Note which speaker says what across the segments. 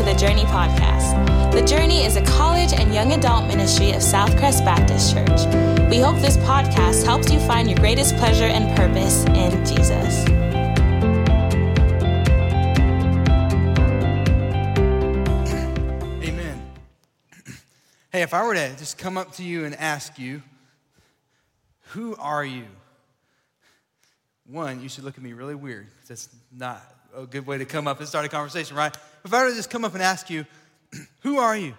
Speaker 1: to the Journey podcast. The Journey is a college and young adult ministry of Southcrest Baptist Church. We hope this podcast helps you find your greatest pleasure and purpose in Jesus.
Speaker 2: Amen. Hey, if I were to just come up to you and ask you, who are you? One, you should look at me really weird. That's not a good way to come up and start a conversation, right? If I were to just come up and ask you, who are you?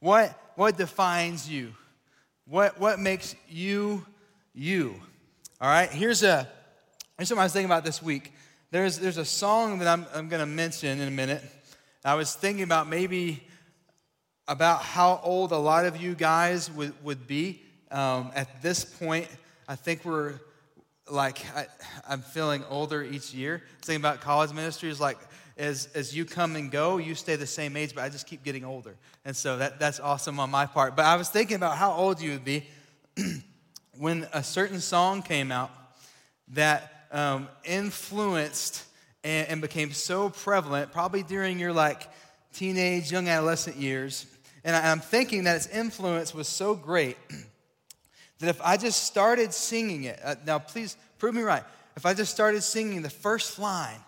Speaker 2: What, what defines you? What, what makes you you? All right, here's, a, here's something I was thinking about this week. There's, there's a song that I'm, I'm going to mention in a minute. I was thinking about maybe about how old a lot of you guys would, would be. Um, at this point, I think we're like, I, am feeling older each year. Thinking about college ministry is like, as, as you come and go, you stay the same age, but I just keep getting older. And so that, that's awesome on my part. But I was thinking about how old you would be when a certain song came out that um, influenced and, and became so prevalent, probably during your like teenage, young adolescent years and I'm thinking that its influence was so great that if I just started singing it, uh, now please prove me right. If I just started singing the first line,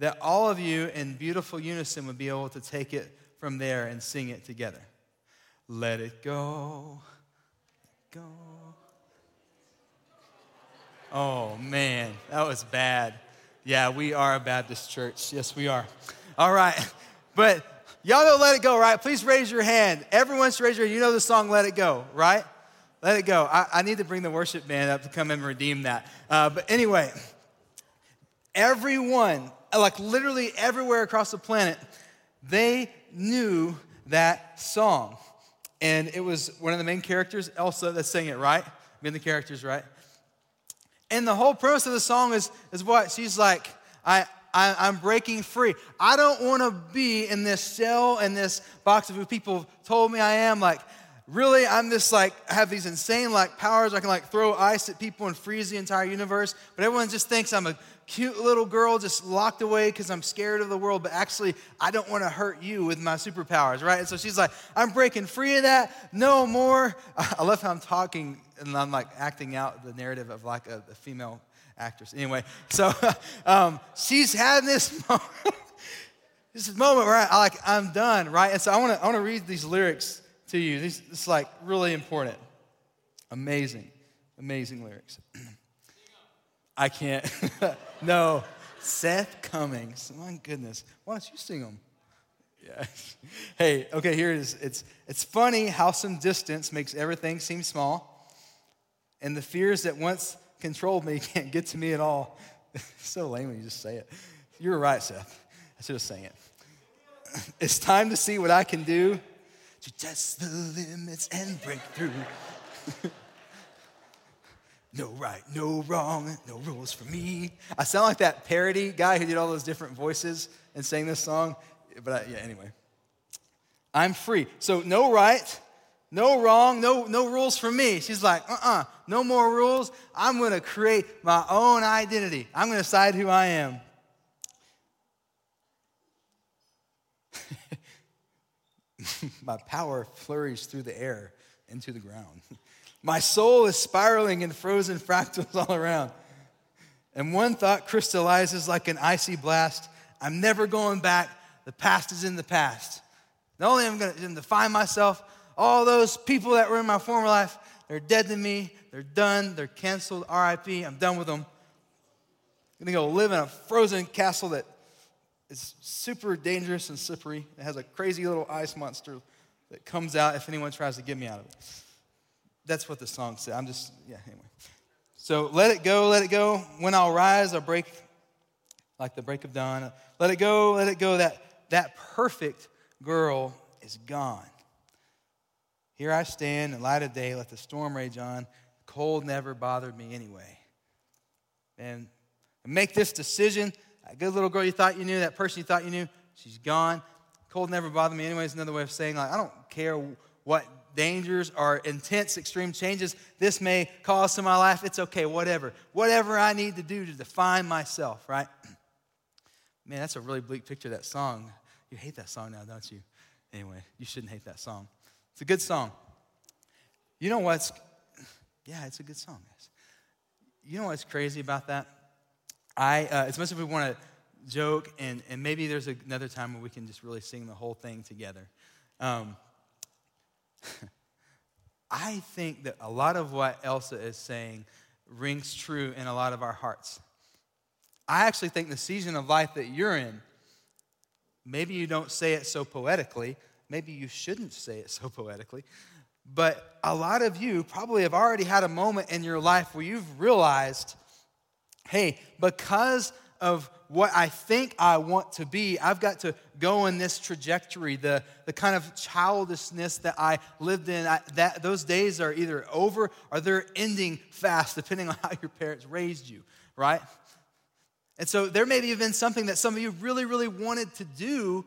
Speaker 2: that all of you in beautiful unison would be able to take it from there and sing it together. Let it go, go. Oh man, that was bad. Yeah, we are a Baptist church. Yes, we are. All right. But Y'all know Let It Go, right? Please raise your hand. Everyone raise your hand. You know the song Let It Go, right? Let It Go. I, I need to bring the worship band up to come and redeem that. Uh, but anyway, everyone, like literally everywhere across the planet, they knew that song. And it was one of the main characters, Elsa, that sang it, right? Main the characters, right? And the whole premise of the song is, is what? She's like, I, I, am breaking free. I don't want to be in this cell and this box of who people told me I am. Like, really, I'm this like, I have these insane like powers. I can like throw ice at people and freeze the entire universe. But everyone just thinks I'm a cute little girl just locked away because I'm scared of the world. But actually, I don't want to hurt you with my superpowers, right? And so she's like, I'm breaking free of that. No more. I love how I'm talking and I'm like acting out the narrative of like a, a female actress. Anyway, so um, she's had this moment, this moment where I, like I'm done, right? And so I want to I want to read these lyrics to you. These it's like really important, amazing, amazing lyrics. I can't. no, Seth Cummings. My goodness, why don't you sing them? Yeah. Hey, okay, here it is. It's, it's funny how some distance makes everything seem small, and the fears that once controlled me can't get to me at all. so lame when you just say it. You were right, Seth. I should have sang it. It's time to see what I can do to test the limits and break through. No right, no wrong, no rules for me. I sound like that parody guy who did all those different voices and sang this song. But I, yeah, anyway. I'm free. So, no right, no wrong, no, no rules for me. She's like, uh uh-uh, uh no more rules. I'm going to create my own identity. I'm going to decide who I am. my power flurries through the air into the ground. My soul is spiraling in frozen fractals all around. And one thought crystallizes like an icy blast. I'm never going back. The past is in the past. Not only am I going to define myself, all those people that were in my former life, they're dead to me. They're done. They're canceled. RIP. I'm done with them. I'm going to go live in a frozen castle that is super dangerous and slippery. It has a crazy little ice monster that comes out if anyone tries to get me out of it. That's what the song said. I'm just, yeah, anyway. So let it go, let it go. When I'll rise, I'll break like the break of dawn. Let it go, let it go. That, that perfect girl is gone. Here I stand in light of day, let the storm rage on. Cold never bothered me anyway. And make this decision. That good little girl you thought you knew, that person you thought you knew, she's gone. Cold never bothered me anyway is another way of saying, like, I don't care what dangers or intense extreme changes this may cause to my life. It's okay, whatever. Whatever I need to do to define myself, right? Man, that's a really bleak picture that song. You hate that song now, don't you? Anyway, you shouldn't hate that song. It's a good song. You know what's, yeah, it's a good song. You know what's crazy about that? I, uh, as much as we want to joke, and, and maybe there's another time where we can just really sing the whole thing together. Um, I think that a lot of what Elsa is saying rings true in a lot of our hearts. I actually think the season of life that you're in, maybe you don't say it so poetically, maybe you shouldn't say it so poetically, but a lot of you probably have already had a moment in your life where you've realized, hey, because of what I think I want to be, I've got to go in this trajectory. The, the kind of childishness that I lived in, I, that, those days are either over or they're ending fast, depending on how your parents raised you, right? And so there may have been something that some of you really, really wanted to do,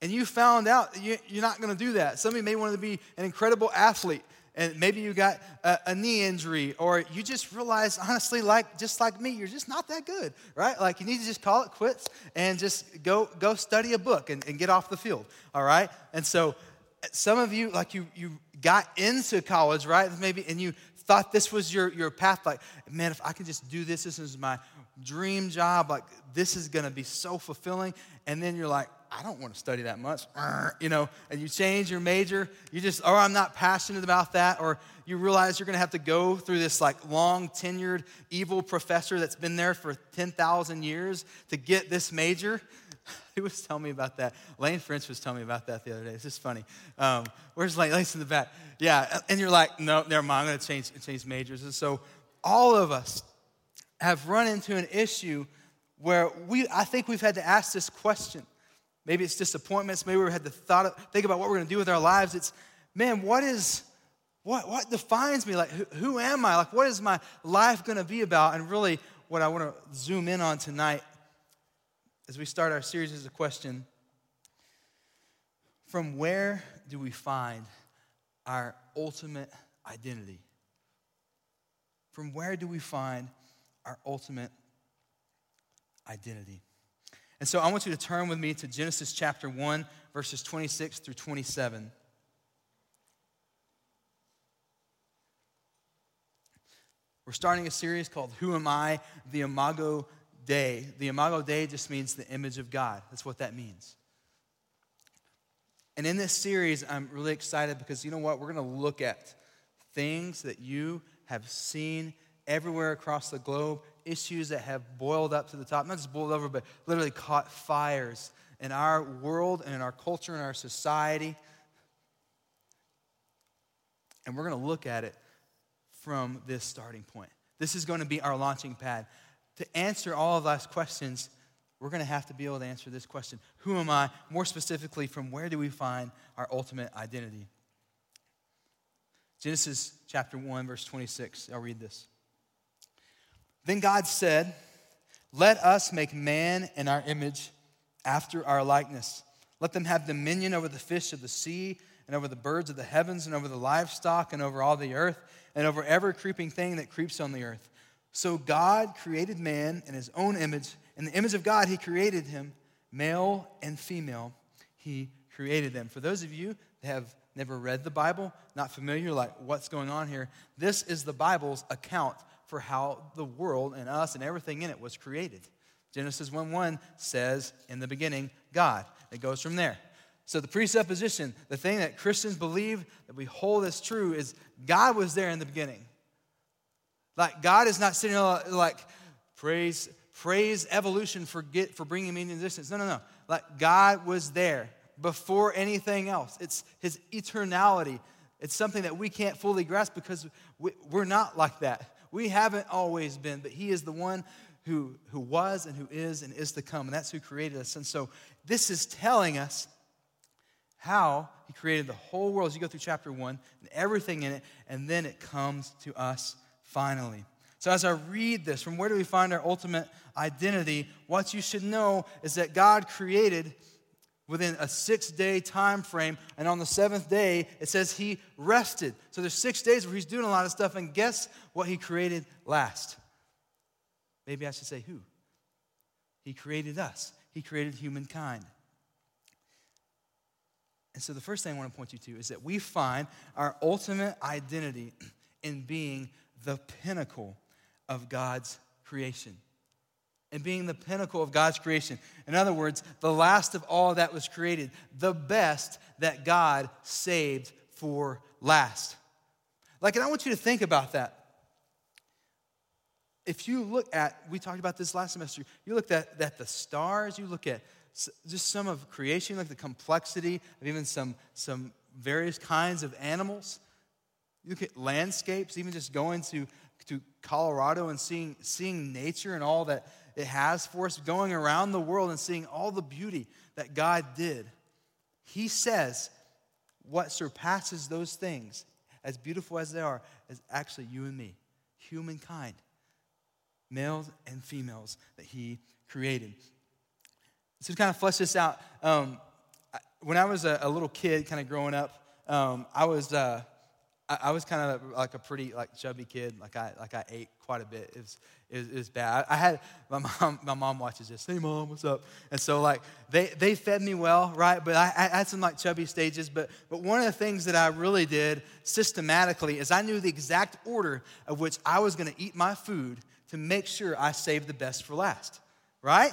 Speaker 2: and you found out you're not going to do that. Some of you may want to be an incredible athlete, and maybe you got a, a, knee injury, or you just realize, honestly, like just like me, you're just not that good, right? Like you need to just call it quits and just go go study a book and, and get off the field, all right? And so, some of you, like you you got into college, right? Maybe, and you thought this was your your path. Like, man, if I can just do this, this is my dream job. Like, this is going to be so fulfilling. And then you're like, I don't want to study that much, you know, and you change your major, you just, or I'm not passionate about that, or you realize you're going to have to go through this like long tenured evil professor that's been there for 10,000 years to get this major. He was telling me about that. Lane French was telling me about that the other day. It's just funny. Um, where's Lane? Lane's in the back. Yeah, and you're like, no, never mind. I'm going to change, change majors. And so all of us have run into an issue where we, I think we've had to ask this question Maybe it's disappointments. Maybe we had to thought, think about what we're going to do with our lives. It's, man, what is, what, what defines me? Like, who, who am I? Like, what is my life going to be about? And really, what I want to zoom in on tonight as we start our series is a question from where do we find our ultimate identity? From where do we find our ultimate identity? And so I want you to turn with me to Genesis chapter 1, verses 26 through 27. We're starting a series called Who Am I? The Imago Dei. The Imago Dei just means the image of God. That's what that means. And in this series, I'm really excited because you know what? We're going to look at things that you have seen everywhere across the globe issues that have boiled up to the top, not just boiled over, but literally caught fires in our world and in our culture and our society. And we're going to look at it from this starting point. This is going to be our launching pad. To answer all of those questions, we're going to have to be able to answer this question Who am I? More specifically, from where do we find our ultimate identity? Genesis chapter 1, verse 26. I'll read this. Then God said, Let us make man in our image after our likeness. Let them have dominion over the fish of the sea, and over the birds of the heavens, and over the livestock, and over all the earth, and over every creeping thing that creeps on the earth. So God created man in his own image. In the image of God, he created him, male and female, he created them. For those of you that have never read the Bible, not familiar, like what's going on here, this is the Bible's account for how the world and us and everything in it was created. Genesis 1 1 says, In the beginning, God. It goes from there. So, the presupposition, the thing that Christians believe that we hold as true is God was there in the beginning. Like, God is not sitting like, praise, praise evolution for, get, for bringing me into existence. No, no, no. Like, God was there before anything else. It's his eternality. It's something that we can't fully grasp because we, we're not like that. We haven't always been, but He is the one who, who was and who is and is to come. And that's who created us. And so this is telling us how He created the whole world as you go through chapter one and everything in it. And then it comes to us finally. So, as I read this, from where do we find our ultimate identity? What you should know is that God created within a six day time frame. And on the seventh day, it says he rested. So there's six days where he's doing a lot of stuff. And guess what he created last? Maybe I should say who? He created us, he created humankind. And so the first thing I want to point you to is that we find our ultimate identity in being the pinnacle of God's creation. And being the pinnacle of God's creation. In other words, the last of all that was created, the best that God saved for last. Like, and I want you to think about that. If you look at, we talked about this last semester, you look at, at the stars, you look at just some of creation, like the complexity of even some, some various kinds of animals. You look at landscapes, even just going to, to Colorado and seeing, seeing nature and all that it has for us, going around the world and seeing all the beauty that God did. He says what surpasses those things, as beautiful as they are, is actually you and me, humankind, males and females that He created. So to kind of flesh this out, um, when I was a, a, little kid, kind of growing up, um, I was uh, I, I, was kind of like a pretty like chubby kid. Like I like I ate quite a bit. It was it was, it was bad. I, I, had my mom. My mom watches this. Hey mom, what's up? And so like they they fed me well, right? But I, I had some like chubby stages. But but one of the things that I really did systematically is I knew the exact order of which I was going to eat my food to make sure I saved the best for last, right?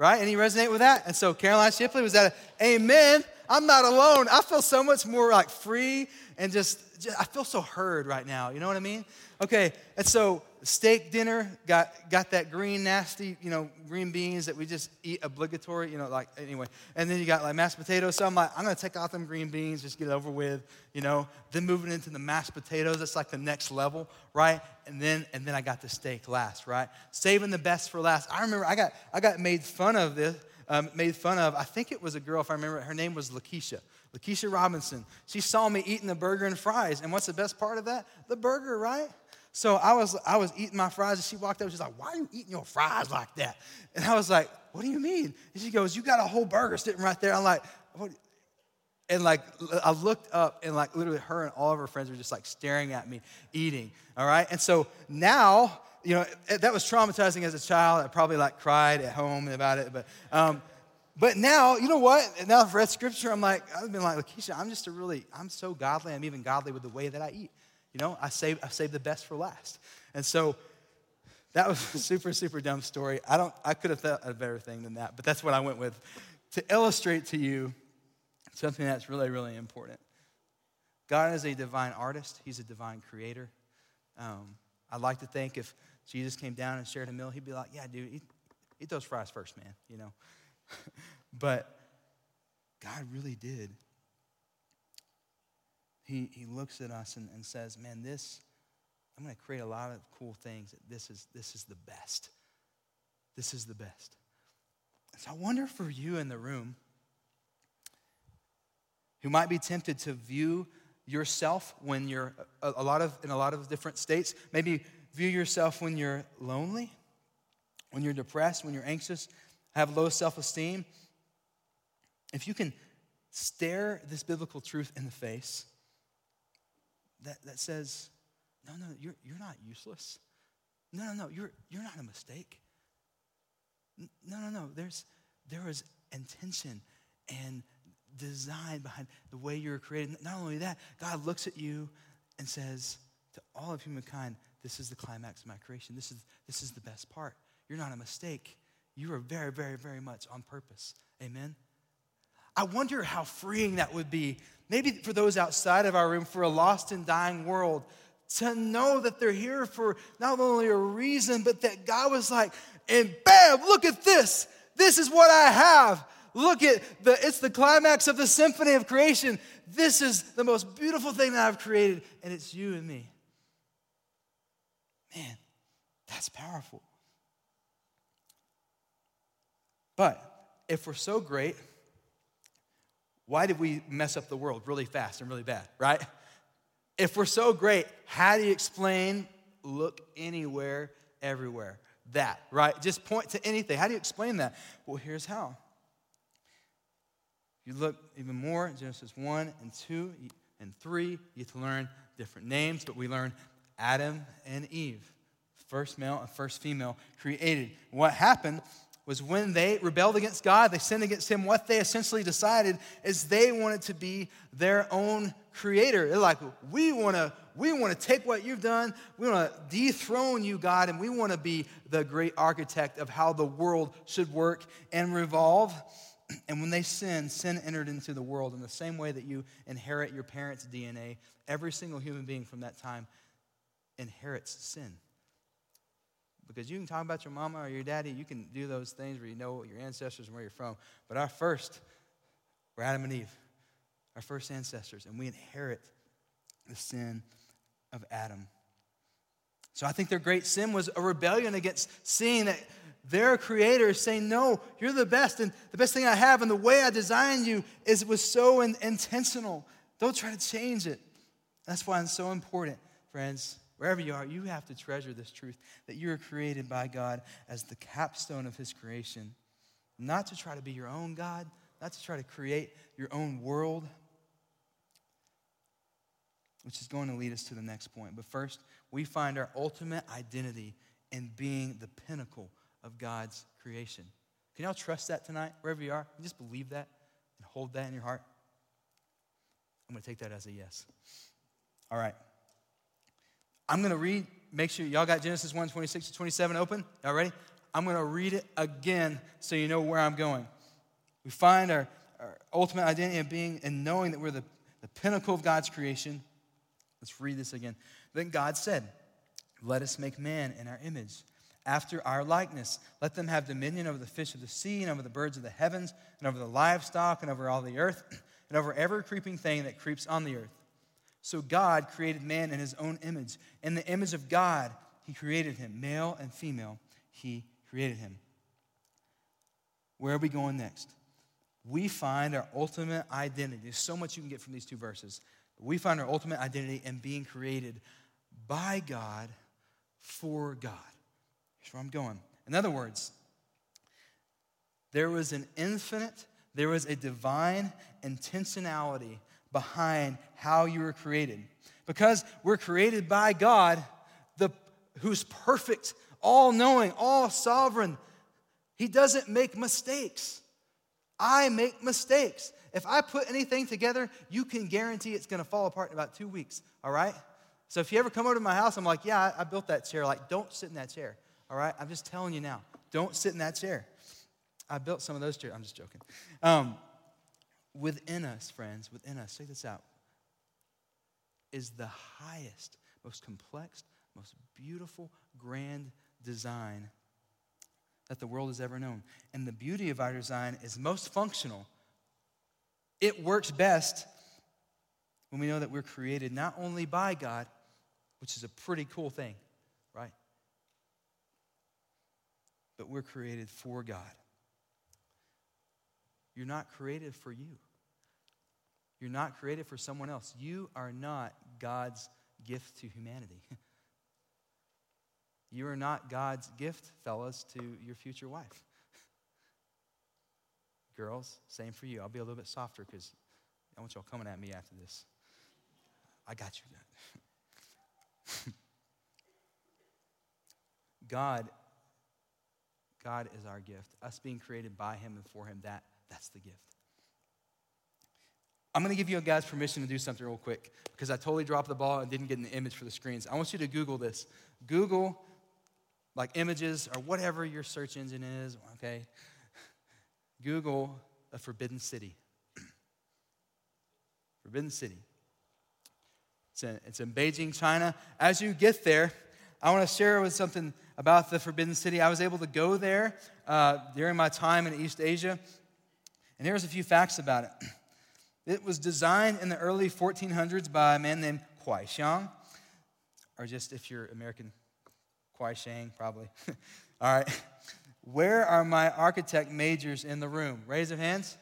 Speaker 2: right? Any resonate with that? And so Caroline Shipley was that, amen. I'm not alone. I feel so much more like free and just, just, I feel so heard right now. You know what I mean? Okay, and so steak dinner got got that green nasty, you know, green beans that we just eat obligatory, you know, like anyway. And then you got like mashed potatoes. So I'm like, I'm gonna take out them green beans, just get it over with, you know. Then moving into the mashed potatoes, that's like the next level, right? And then and then I got the steak last, right? Saving the best for last. I remember I got I got made fun of this, um, made fun of. I think it was a girl, if I remember. Her name was Lakeisha. Lakeisha Robinson. She saw me eating the burger and fries, and what's the best part of that? The burger, right? So I was, I was eating my fries, and she walked up. And she's like, "Why are you eating your fries like that?" And I was like, "What do you mean?" And she goes, "You got a whole burger sitting right there." I'm like, what? and like I looked up, and like literally, her and all of her friends were just like staring at me eating. All right, and so now, you know, that was traumatizing as a child. I probably like cried at home about it, but. Um, but now, you know what? Now I've read scripture, I'm like, I've been like, Lakeisha, I'm just a really, I'm so godly. I'm even godly with the way that I eat. You know, I save, I save the best for last. And so that was a super, super dumb story. I don't, I could have thought a better thing than that, but that's what I went with to illustrate to you something that's really, really important. God is a divine artist. He's a divine creator. Um, I'd like to think if Jesus came down and shared a meal, he'd be like, yeah, dude, eat, eat those fries first, man, you know. but God really did he, he looks at us and, and says, Man, this, I'm going to create a lot of cool things. This is, this is the best. This is the best. So I wonder for you in the room who might be tempted to view yourself when you're a, a lot of in a lot of different states, maybe view yourself when you're lonely, when you're depressed, when you're anxious, have low self-esteem. If you can stare this biblical truth in the face that, that says, no, no, you're, you're not useless. No, no, no, you're, you're not a mistake. No, no, no, there's, there is intention and design behind the way you were created. Not only that, God looks at you and says to all of humankind, this is the climax of my creation. This is, this is the best part. You're not a mistake. You are very, very, very much on purpose. Amen? I wonder how freeing that would be maybe for those outside of our room, for a lost and dying world, to know that they're here for not only a reason, but that God was like, and bam, look at this. This is what I have. Look at the, it's the climax of the symphony of creation. This is the most beautiful thing that I've created, and it's you and me. Man, that's powerful. But if we're so great, why did we mess up the world really fast and really bad, right? If we're so great, how do you explain look anywhere, everywhere? That, right? Just point to anything. How do you explain that? Well, here's how. You look even more Genesis 1 and 2 and 3, you get to learn different names, but we learn Adam and Eve, first male and first female created. What happened was when they rebelled against God, they sinned against Him, what they essentially decided is they wanted to be their own creator. They're like, we want to we want to take what you've done, we want to dethrone you, God, and we want to be the great architect of how the world should work and revolve. And when they sinned, sin entered into the world in the same way that you inherit your parents' DNA. Every single human being from that time inherits sin. Because you can talk about your mama or your daddy, you can do those things where you know your ancestors and where you're from. But our first, we're Adam and Eve, our first ancestors, and we inherit the sin of Adam. So I think their great sin was a rebellion against seeing that their creator is saying, No, you're the best, and the best thing I have, and the way I designed you is was so in, intentional. Don't try to change it. That's why it's so important, friends. Wherever you are, you have to treasure this truth that you are created by God as the capstone of His creation. Not to try to be your own God, not to try to create your own world, which is going to lead us to the next point. But first, we find our ultimate identity in being the pinnacle of God's creation. Can y'all trust that tonight, wherever you are? You just believe that and hold that in your heart? I'm going to take that as a yes. All right. I'm going to read, make sure y'all got Genesis 1 26 to 27 open. Y'all ready? I'm going to read it again so you know where I'm going. We find our, our ultimate identity of being and knowing that we're the, the pinnacle of God's creation. Let's read this again. Then God said, Let us make man in our image after our likeness. Let them have dominion over the fish of the sea, and over the birds of the heavens, and over the livestock, and over all the earth, and over every creeping thing that creeps on the earth. So God created man in his own image. In the image of God, he created him. Male and female, he created him. Where are we going next? We find our ultimate identity. There's so much you can get from these two verses. We find our ultimate identity in being created by God for God. Here's where I'm going. In other words, there was an infinite, there was a divine intentionality behind how you were created. Because we're created by God, the, who's perfect, all knowing, all sovereign. He doesn't make mistakes. I make mistakes. If I put anything together, you can guarantee it's to fall apart in about two weeks, all right? So if you ever come over to my house, I'm like, yeah, I, I built that chair. Like, don't sit in that chair. All right? I'm just telling you now. Don't sit in that chair. I built some of those chairs. I'm just joking. Um, within us, friends, within us, check this out, is the highest, most complex, most beautiful, grand design that the world has ever known. And the beauty of our design is most functional. It works best when we know that we're created not only by God, which is a pretty cool thing, right? but we're created for God. You're not created for you. You're not created for someone else. You are not God's gift to humanity. you are not God's gift, fellas, to your future wife. Girls, same for you. I'll be a little bit softer because I want y'all coming at me after this. I got you. God God is our gift. Us being created by Him and for Him, that, that's the gift. I'm going to give you guys permission to do something real quick because I totally dropped the ball and didn't get an image for the screens. I want you to Google this. Google, like images or whatever your search engine is, okay? Google a forbidden city. forbidden city. It's in, it's in Beijing, China. As you get there, I want to share with something about the Forbidden City. I was able to go there uh, during my time in East Asia. And here's a few facts about it. It was designed in the early 1400s by a man named Kuai Xiang, or just if you're American, Kuai Shang, probably. All right. Where are my architect majors in the room? Raise your hands.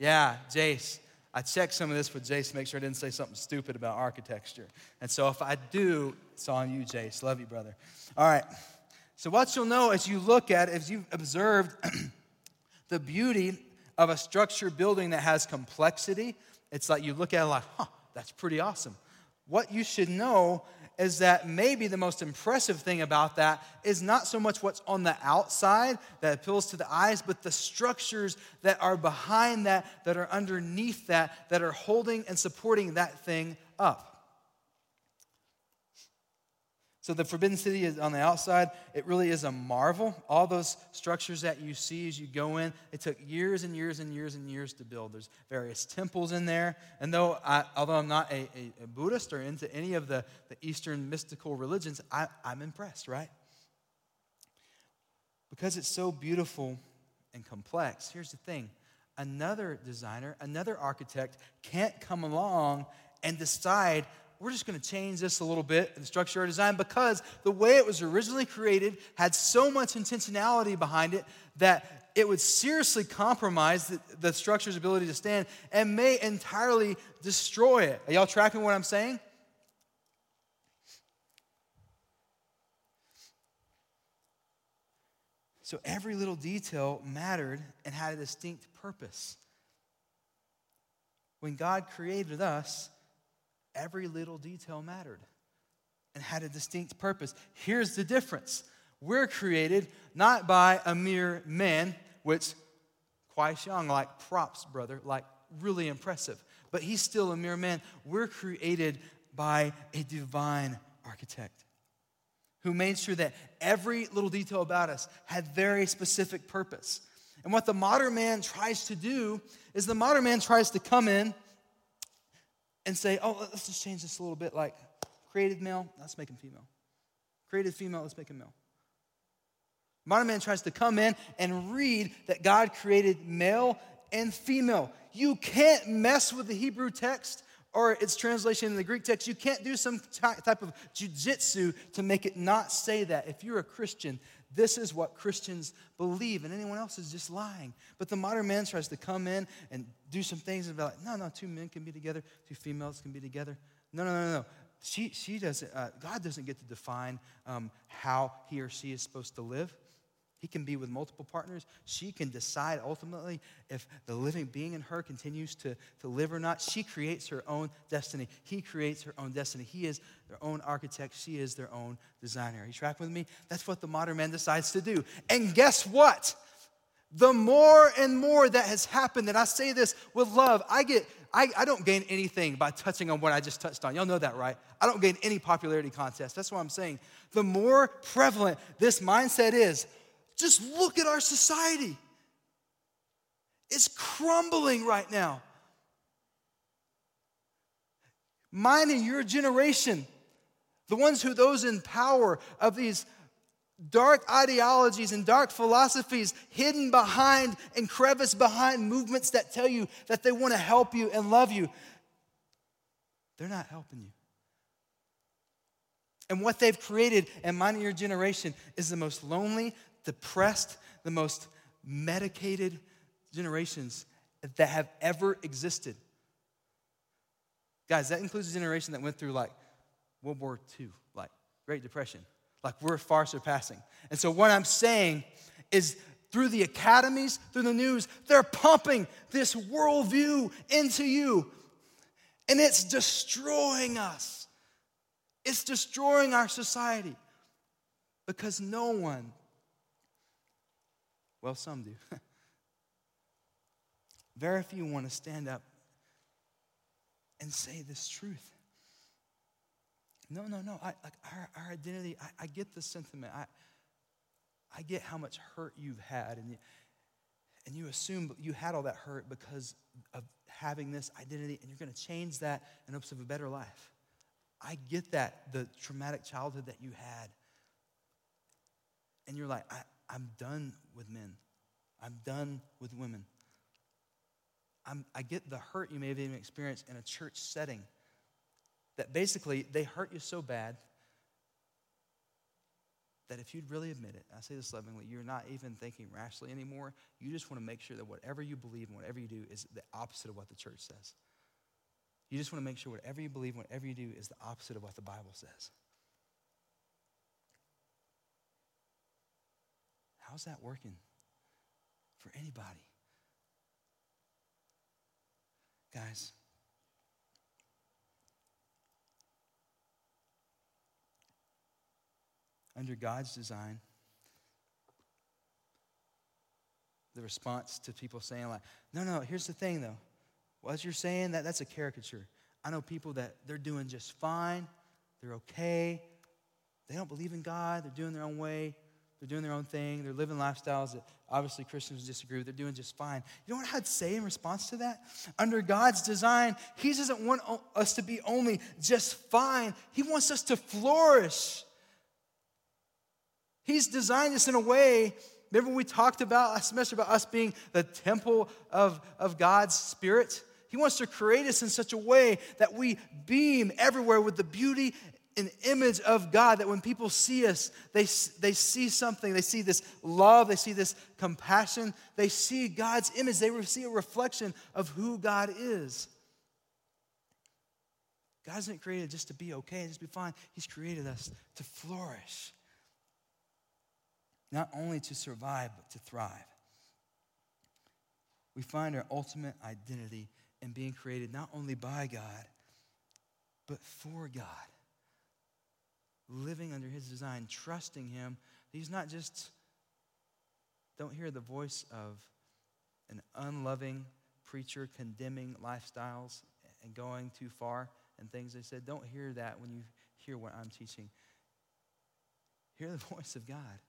Speaker 2: Yeah, Jace. I checked some of this with Jace to make sure I didn't say something stupid about architecture. And so if I do, it's on you, Jace. Love you, brother. All right. So what you'll know as you look at, as you've observed the beauty of a structure building that has complexity, it's like you look at it like, huh, that's pretty awesome. What you should know is that maybe the most impressive thing about that is not so much what's on the outside that appeals to the eyes, but the structures that are behind that, that are underneath that, that are holding and supporting that thing up. So the Forbidden City is on the outside. It really is a marvel. All those structures that you see as you go in, it took years and years and years and years to build. There's various temples in there. And though I, although I'm not a, a, a, Buddhist or into any of the, the Eastern mystical religions, I, I'm impressed, right? Because it's so beautiful and complex. Here's the thing another designer, another architect can't come along and decide we're just going to change this a little bit in the structure or design because the way it was originally created had so much intentionality behind it that it would seriously compromise the, the structure's ability to stand and may entirely destroy it. Are y'all tracking what I'm saying? So every little detail mattered and had a distinct purpose. When God created us, every little detail mattered and had a distinct purpose. Here's the difference we're created not by a mere man, which Kuai Xiang, like props, brother, like really impressive, but he's still a mere man. We're created by a divine architect who made sure that every little detail about us had very specific purpose. And what the modern man tries to do is the modern man tries to come in and say, oh, let's just change this a little bit like created male, let's make him female. Created female, let's make him male. Modern man tries to come in and read that God created male and female. You can't mess with the Hebrew text or its translation in the Greek text. You can't do some type of jujitsu to make it not say that. If you're a Christian, this is what Christians believe, and anyone else is just lying. But the modern man tries to come in and do some things and be like, no, no, two men can be together, two females can be together. No, no, no, no. She, she doesn't, uh, God doesn't get to define um, how he or she is supposed to live. He can be with multiple partners. She can decide ultimately if the living being in her continues to, to live or not. She creates her own destiny. He creates her own destiny. He is their own architect. She is their own designer. Are you tracking with me? That's what the modern man decides to do. And guess what? The more and more that has happened, and I say this with love, I get I, I don't gain anything by touching on what I just touched on. Y'all know that, right? I don't gain any popularity contest. That's what I'm saying. The more prevalent this mindset is, just look at our society. It's crumbling right now. Mine and your generation, the ones who, those in power of these dark ideologies and dark philosophies hidden behind and crevice behind movements that tell you that they want to help you and love you, they're not helping you. And what they've created in mine and your generation is the most lonely, depressed, the most medicated generations that have ever existed. Guys, that includes a generation that went through like World War II, like Great Depression. Like we're far surpassing. And so, what I'm saying is through the academies, through the news, they're pumping this worldview into you. And it's destroying us. It's destroying our society because no one well, some do. Very few want to stand up and say this truth. No, no, no. I, like our, our identity, I, I get the sentiment. I, I get how much hurt you've had, and you, and you assume you had all that hurt because of having this identity, and you're going to change that in hopes of a better life. I get that, the traumatic childhood that you had. And you're like, I, I'm done with men. I'm done with women. I'm, i get the hurt you may have even experienced in a church setting. That basically, they hurt you so bad that if you'd really admit it, I say this lovingly, you're not even thinking rashly anymore. You just want to make sure that whatever you believe and whatever you do is the opposite of what the church says. You just want to make sure whatever you believe, whatever you do is the opposite of what the Bible says. How's that working for anybody? Guys, under God's design, the response to people saying, like, no, no, here's the thing though. What you're saying, that, that's a caricature. I know people that they're doing just fine, they're okay, they don't believe in God, they're doing their own way, they're doing their own thing, they're living lifestyles that obviously Christians disagree with, they're doing just fine. You know what I'd say in response to that? Under God's design, He doesn't want us to be only just fine, He wants us to flourish. He's designed us in a way Remember, we talked about last semester about us being the temple of, of God's Spirit? He wants to create us in such a way that we beam everywhere with the beauty and image of God, that when people see us, they, they see something. They see this love, they see this compassion, they see God's image, they see a reflection of who God is. God isn't created just to be okay, and just be fine. He's created us to flourish not only to survive, but to thrive. We find our ultimate identity in being created not only by God, but for God. Living under His design, trusting Him. He's not just, don't hear the voice of an unloving preacher condemning lifestyles and going too far and things. They said, don't hear that when you hear what I'm teaching. Hear the voice of God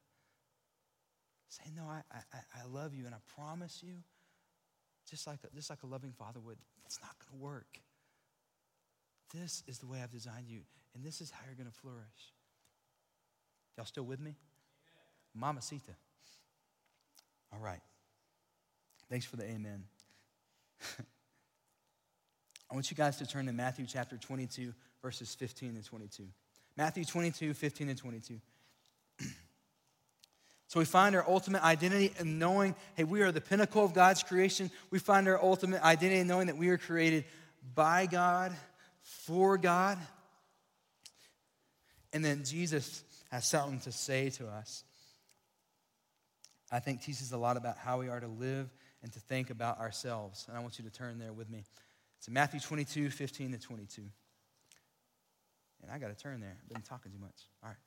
Speaker 2: Say, no, I, I, I love you and I promise you, just like, just like a loving father would, it's not going to work. This is the way I've designed you, and this is how you're going to flourish. Y'all still with me? Mama Sita. All right. Thanks for the amen. I want you guys to turn to Matthew chapter 22, verses 15 and 22. Matthew 22, 15 and 22. So we find our ultimate identity in knowing, hey, we are the pinnacle of God's creation. We find our ultimate identity in knowing that we are created by God, for God. And then Jesus has something to say to us. I think teaches a lot about how we are to live and to think about ourselves. And I want you to turn there with me. It's Matthew 22, 15 to 22. And I got to turn there. I've been talking too much. All right.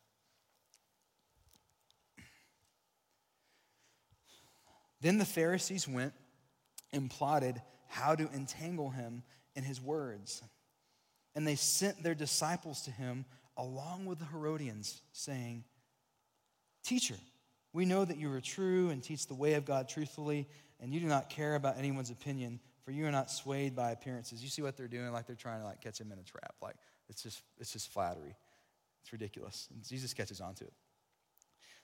Speaker 2: Then the Pharisees went and plotted how to entangle him in his words. And they sent their disciples to him along with the Herodians, saying, Teacher, we know that you are true and teach the way of God truthfully, and you do not care about anyone's opinion, for you are not swayed by appearances. You see what they're doing? Like they're trying to like catch him in a trap. Like it's just it's just flattery. It's ridiculous. And Jesus catches on to it.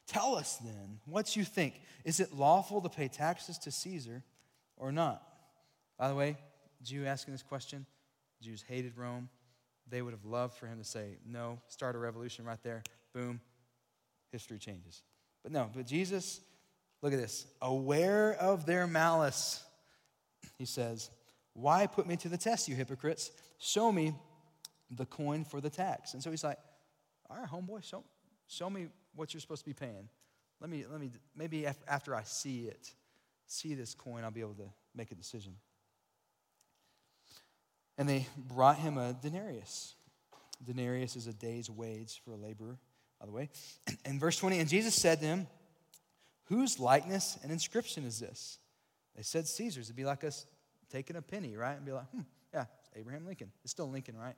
Speaker 2: Tell us then what you think. Is it lawful to pay taxes to Caesar or not? By the way, Jew asking this question, Jews hated Rome. They would have loved for him to say, no, start a revolution right there. Boom, history changes. But no, but Jesus, look at this, aware of their malice, he says, Why put me to the test, you hypocrites? Show me the coin for the tax. And so he's like, All right, homeboy, show, show me what you're supposed to be paying. Let me, let me, maybe after I see it, see this coin, I'll be able to make a decision. And they brought him a denarius. Denarius is a day's wage for a laborer, by the way. And verse 20, and Jesus said to him, Whose likeness and inscription is this? They said Caesar's. It'd be like us taking a penny, right? And be like, hmm, yeah, Abraham Lincoln. It's still Lincoln, right?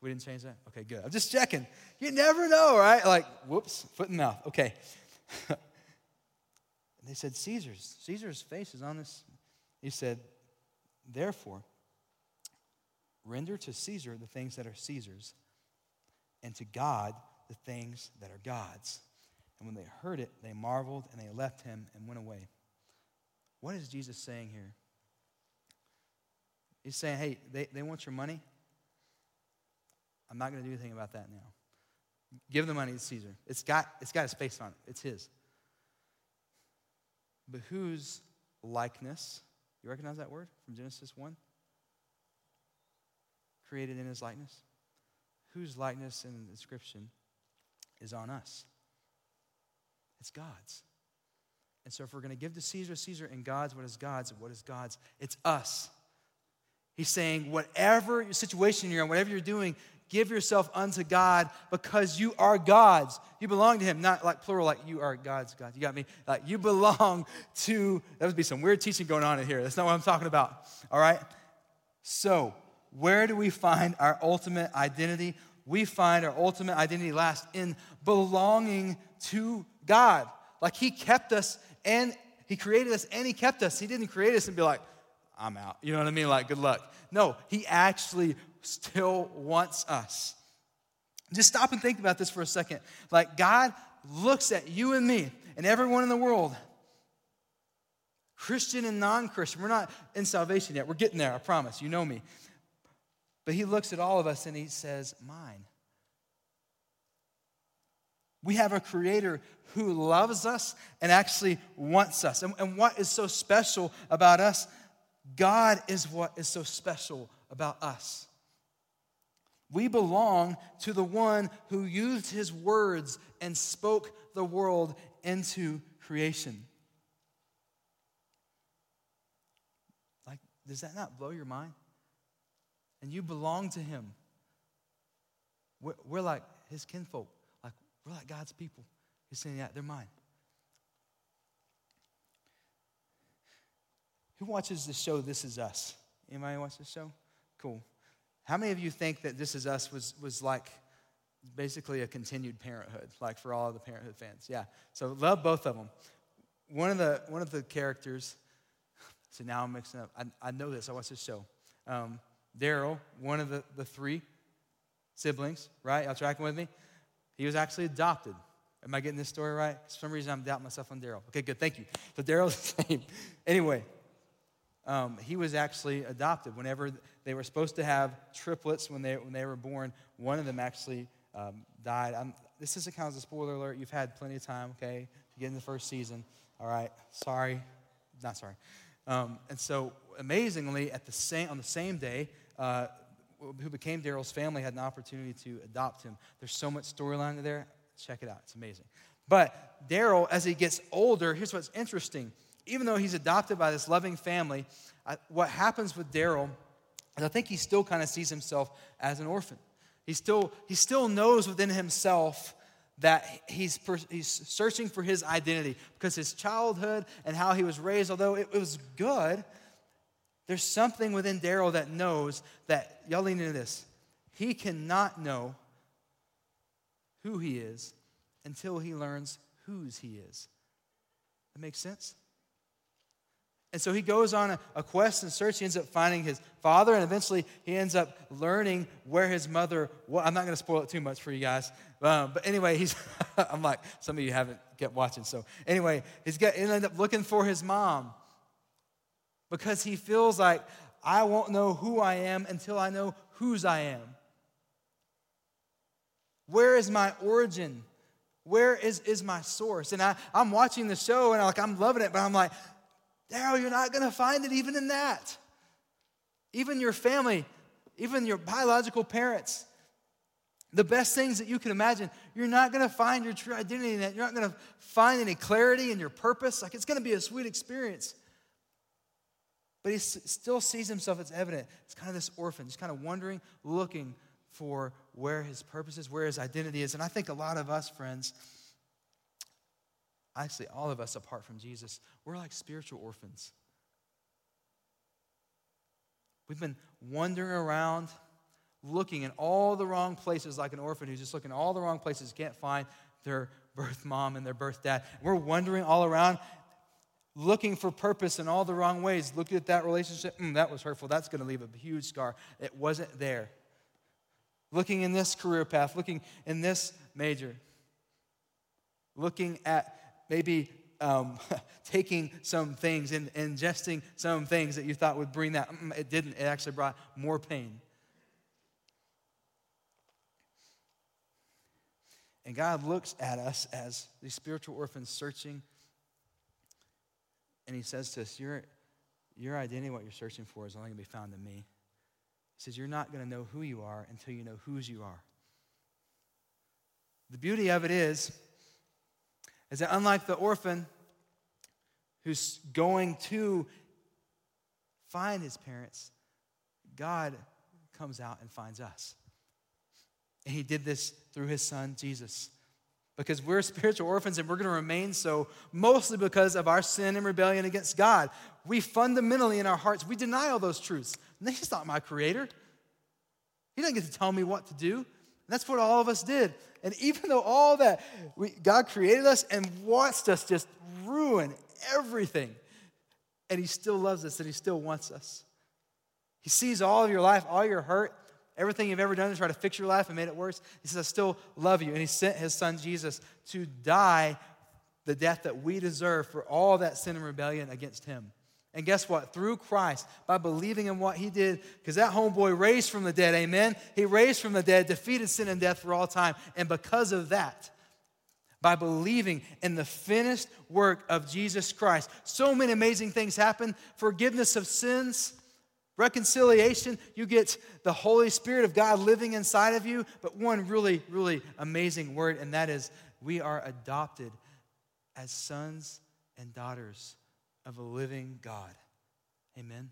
Speaker 2: We didn't change that? Okay, good. I'm just checking. You never know, right? Like, whoops, foot in mouth. Okay. they said, Caesar's. Caesar's face is on this. He said, Therefore, render to Caesar the things that are Caesar's, and to God the things that are God's. And when they heard it, they marveled and they left him and went away. What is Jesus saying here? He's saying, hey, they, they want your money. I'm not going to do anything about that now. Give the money to Caesar. It's got, it's got a space on it, it's his. But whose likeness? You recognize that word from Genesis 1? Created in his likeness. Whose likeness and inscription is on us? It's God's. And so if we're going to give to Caesar, Caesar, and God's, what is God's? What is God's? It's us. He's saying, whatever situation you're in, whatever you're doing, give yourself unto God because you are God's. You belong to Him, not like plural, like you are God's God. You got me? Like you belong to, that would be some weird teaching going on in here. That's not what I'm talking about. All right? So, where do we find our ultimate identity? We find our ultimate identity last in belonging to God. Like He kept us and He created us and He kept us. He didn't create us and be like, I'm out. You know what I mean? Like, good luck. No, He actually still wants us. Just stop and think about this for a second. Like, God looks at you and me and everyone in the world, Christian and non Christian. We're not in salvation yet. We're getting there, I promise. You know me. But He looks at all of us and He says, Mine. We have a creator who loves us and actually wants us. And, and, what is so special about us? God is what is so special about us. We belong to the one who used his words and spoke the world into creation. Like, does that not blow your mind? And you belong to him. We're, we're like his kinfolk. Like we're like God's people. He's saying, yeah, they're mine. Who watches the show This Is Us? Anybody watch this show? Cool. How many of you think that This Is Us was, was like basically a continued parenthood, like for all the parenthood fans? Yeah. So love both of them. One of the, one of the characters, so now I'm mixing up. I, I know this, I watched this show. Um, Daryl, one of the, the three siblings, right? Y'all tracking with me? He was actually adopted. Am I getting this story right? For some reason, I'm doubting myself on Daryl. Okay, good. Thank you. So Daryl's the same. Anyway, um, he was actually adopted. Whenever they were supposed to have triplets when they, when they were born, one of them actually um, died. I'm, this is a kind of a spoiler alert. You've had plenty of time, okay, to get in the first season. All right, sorry, not sorry. Um, and so, amazingly, at the same on the same day, uh, who became Daryl's family had an opportunity to adopt him. There's so much storyline there. Check it out, it's amazing. But Daryl, as he gets older, here's what's interesting. Even though he's adopted by this loving family, I, what happens with Daryl is I think he still kind of sees himself as an orphan. He still, he still knows within himself that he's, he's searching for his identity because his childhood and how he was raised, although it, it was good, there's something within Daryl that knows that, y'all lean into this, he cannot know who he is until he learns whose he is. That makes sense? And so he goes on a, a, quest and search. He ends up finding his father, and eventually he ends up learning where his mother. Well, I'm not going to spoil it too much for you guys, um, but anyway, he's. I'm like some of you haven't kept watching, so anyway, he's got. He ended up looking for his mom, because he feels like I won't know who I am until I know whose I am. Where is my origin? Where is, is my source? And I, I'm watching the show and I'm like, I'm loving it, but I'm like, Daryl, you're not going to find it even in that. Even your family, even your biological parents, the best things that you can imagine, you're not going to find your true identity in that. You're not going to find any clarity in your purpose. Like, it's going to be a sweet experience. But he still sees himself as evident. It's kind of this orphan, just kind of wondering, looking for where his purpose is, where his identity is. And I think a lot of us, friends, actually, all of us apart from Jesus, we're like spiritual orphans. We've been wandering around, looking in all the wrong places, like an orphan who's just looking in all the wrong places, can't find their birth mom and their birth dad. We're wandering all around, looking for purpose in all the wrong ways, looking at that relationship, mm, that was hurtful, that's going to leave a huge scar. It wasn't there. Looking in this career path, looking in this major, looking at maybe um, taking some things and ingesting some things that you thought would bring that. Mm, it didn't, it actually brought more pain. And God looks at us as these spiritual orphans searching and he says to us, Your, your identity, what you're searching for, is only going to be found in me. He says, You're not going to know who you are until you know whose you are. The beauty of it is, is that unlike the orphan who's going to find his parents, God comes out and finds us. And he did this through his son, Jesus. Because we're spiritual orphans and we're going to remain so mostly because of our sin and rebellion against God. We fundamentally, in our hearts, we deny all those truths. He's not my creator. He doesn't get to tell me what to do. And that's what all of us did. And even though all that, we, God created us and watched us just ruin everything, and He still loves us and He still wants us. He sees all of your life, all your hurt, everything you've ever done to try to fix your life and made it worse. He says, I still love you. And He sent His Son Jesus to die the death that we deserve for all that sin and rebellion against Him. And guess what? Through Christ, by believing in what he did, because that homeboy raised from the dead, amen? He raised from the dead, defeated sin and death for all time. And because of that, by believing in the finished work of Jesus Christ, so many amazing things happen forgiveness of sins, reconciliation. You get the Holy Spirit of God living inside of you. But one really, really amazing word, and that is we are adopted as sons and daughters of a living God. Amen.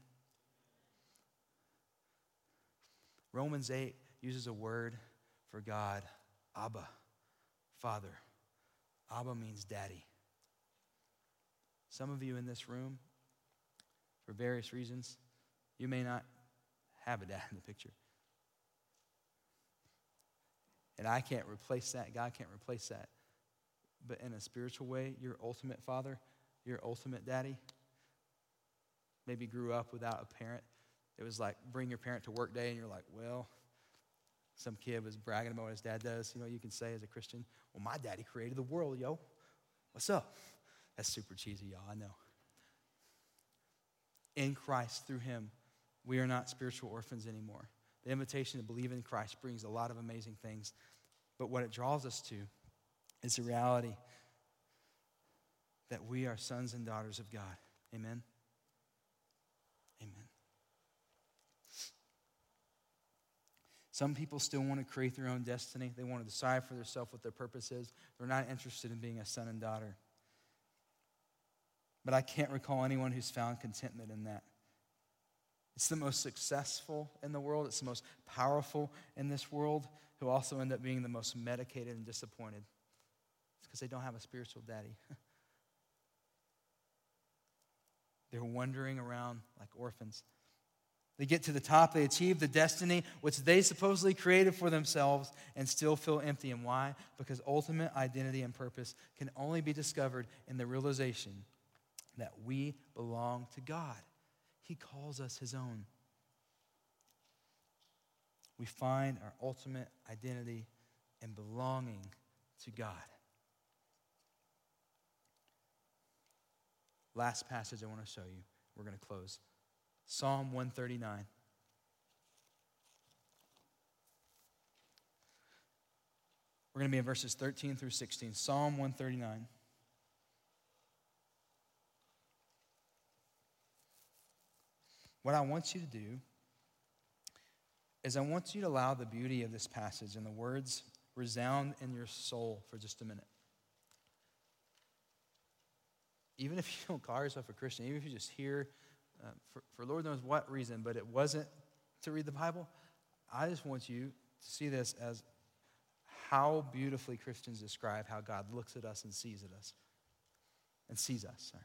Speaker 2: Romans 8 uses a word for God, Abba, Father. Abba means daddy. Some of you in this room, for various reasons, you may not have a dad in the picture. And I can't replace that. God can't replace that. But in a spiritual way, your ultimate father your ultimate daddy maybe grew up without a parent. It was like bring your parent to work day, and you're like, well, some kid was bragging about what his dad does. You know, you can say as a Christian, well, my daddy created the world, yo. What's up? That's super cheesy, y'all, I know. In Christ, through him, we are not spiritual orphans anymore. The invitation to believe in Christ brings a lot of amazing things, but what it draws us to is the reality that we are sons and daughters of God. Amen. Amen. Some people still want to create their own destiny. They want to decide for themselves what their purpose is. They're not interested in being a son and daughter. But I can't recall anyone who's found contentment in that. It's the most successful in the world, it's the most powerful in this world, who also end up being the most medicated and disappointed. It's because they don't have a spiritual daddy. They're wandering around like orphans. They get to the top, they achieve the destiny which they supposedly created for themselves and still feel empty. And why? Because ultimate identity and purpose can only be discovered in the realization that we belong to God. He calls us His own. We find our ultimate identity and belonging to God. Last passage I want to show you. We're going to close. Psalm 139. We're going to be in verses 13 through 16. Psalm 139. What I want you to do is I want you to allow the beauty of this passage and the words resound in your soul for just a minute even if you don't call yourself a Christian, even if you just hear, uh, for, for Lord knows what reason, but it wasn't to read the Bible, I just want you to see this as how beautifully Christians describe how God looks at us and sees at us. And sees us. Sorry.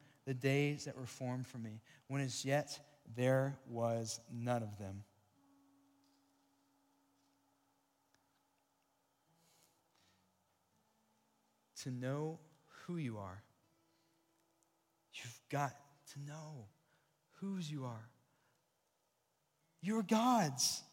Speaker 2: the days that were formed for me, when as yet there was none of them. To know who you are. You've got to know whose you are. You're God's.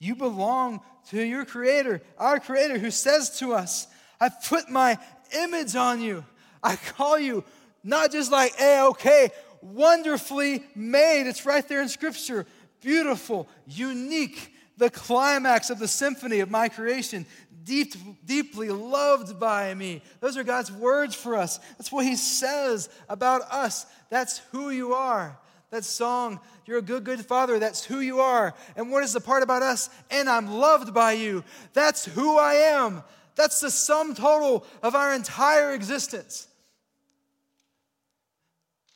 Speaker 2: You belong to your Creator, our Creator, who says to us, I put my image on you. I call you not just like A OK, wonderfully made. It's right there in Scripture. Beautiful, unique, the climax of the symphony of my creation, deep, deeply loved by me. Those are God's words for us. That's what He says about us. That's who you are. That song, You're a Good, Good Father, that's who you are. And what is the part about us? And I'm loved by you. That's who I am. That's the sum total of our entire existence.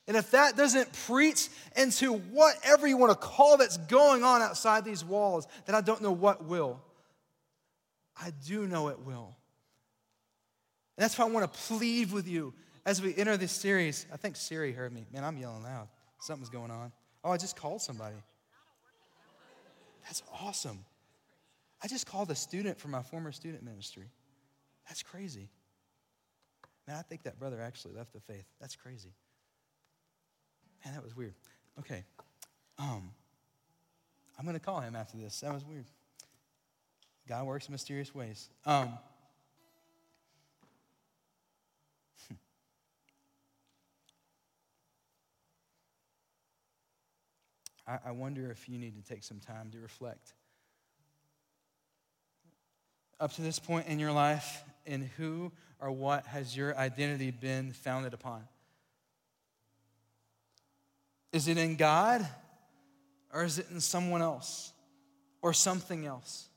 Speaker 2: And if that doesn't preach into whatever you want to call that's going on outside these walls, then I don't know what will. I do know it will. And that's why I want to plead with you as we enter this series. I think Siri heard me. Man, I'm yelling loud. Something's going on. Oh, I just called somebody. That's awesome. I just called a student from my former student ministry. That's crazy. Man, I think that brother actually left the faith. That's crazy. Man, that was weird. Okay. Um, I'm going to call him after this. That was weird. God works in mysterious ways. Um, I, I wonder if you need to take some time to reflect. Up to this point in your life, in who or what has your identity been founded upon? Is it in God or is it in someone else or something else?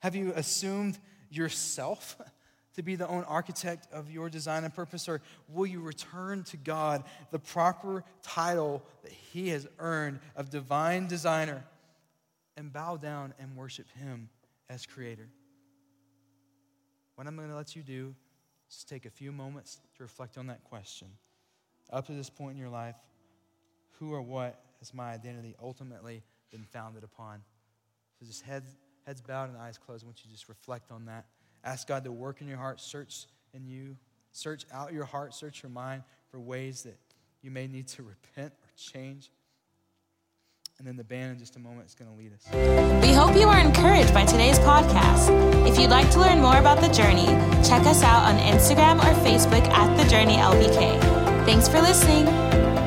Speaker 2: Have you assumed yourself to be the own architect of your design and purpose, or will you return to God the proper title that He has earned of divine designer and bow down and worship Him as creator? What I'm going to let you do is take a few moments to reflect on that question. Up to this point in your life, who or what has my identity ultimately been founded upon? So just heads, heads bowed and eyes closed. I want you to just reflect on that. Ask God to work in your heart, search in you, search out your heart, search your mind for ways that you may need to repent or change. And then the band in just a moment is going to lead us.
Speaker 1: We hope you are encouraged by today's podcast. If you'd like to learn more about The Journey, check us out on Instagram or Facebook at The Journey LBK. Thanks for listening.